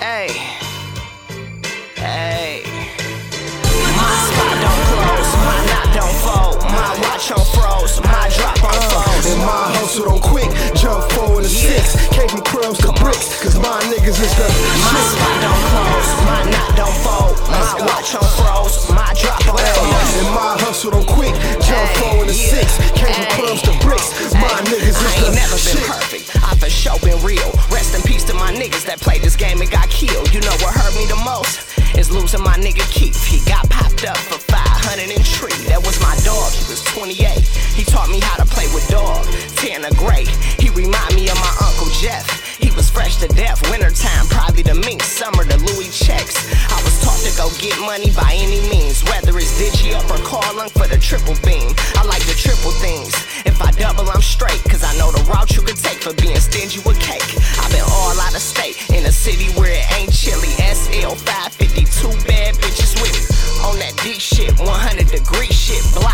Hey, hey. My spot don't close, my knot don't fold, my watch on froze, my drop on fold. And my hustle don't quick, jump forward to six. Came from crumbs to bricks, cause my niggas is the My spot don't close, my knot don't fold, my watch on froze, my drop on fold. And my hustle don't 28. He taught me how to play with dog. Tanner Gray. He remind me of my uncle Jeff. He was fresh to death. Wintertime, probably the mink. Summer, the Louis checks. I was taught to go get money by any means. Whether it's digi up or calling for the triple beam. I like the triple things. If I double, I'm straight. Cause I know the route you could take for being stingy with cake. I've been all out of state. In a city where it ain't chilly. SL 552 bad bitches with me. On that D shit, 100 degree shit. Block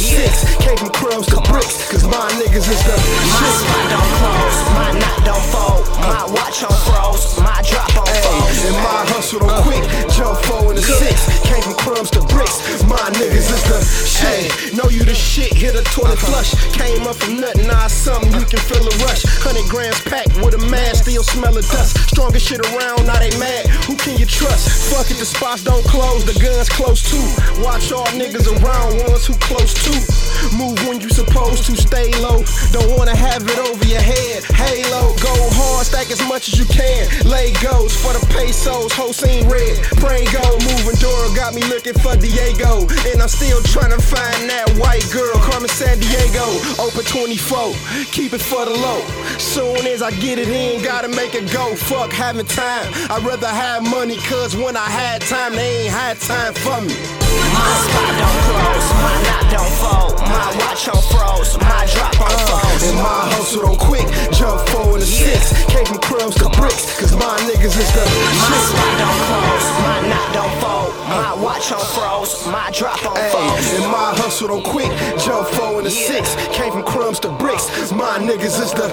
six. Came from crumbs to bricks, cause my niggas is the My shit. spot don't close, my knot don't fold, my watch on froze, my drop on fold. and my hustle don't quick, jump four forward to six. Came from crumbs to bricks, my niggas is the shit. Know you the shit, hit a toilet uh-huh. flush. Came up from nothing, now it's something you can feel a rush. Hundred grams packed with a mask, still smell of dust. Strongest shit around, now they mad. Who can you trust? Fuck it, the spots don't close, the guns close too. Watch all niggas around, ones who close too. Move when you supposed to, stay low. Don't wanna have it over your head. Halo, go hard, stack as much as you can. Legos for the pesos, whole scene red. Pray go, moving door got me looking for Diego. And I'm still trying to find that white girl, Carmen Sandiego. Open 24, keep it for the low. Soon as I get it in, gotta make it go. Fuck having time. I'd rather have money, cause when I had time, they ain't had time for me. My spot don't close, my knot don't fold, my watch on froze, my drop on uh, fold. And my hustle don't quick, jump forward to Yeah. six. Came from crumbs to bricks, cause my niggas is the My spot don't close, my knot don't fold, my watch on froze, my drop on fold. and my hustle don't quick, jump forward to Yeah. six. Came from crumbs to bricks, my niggas is the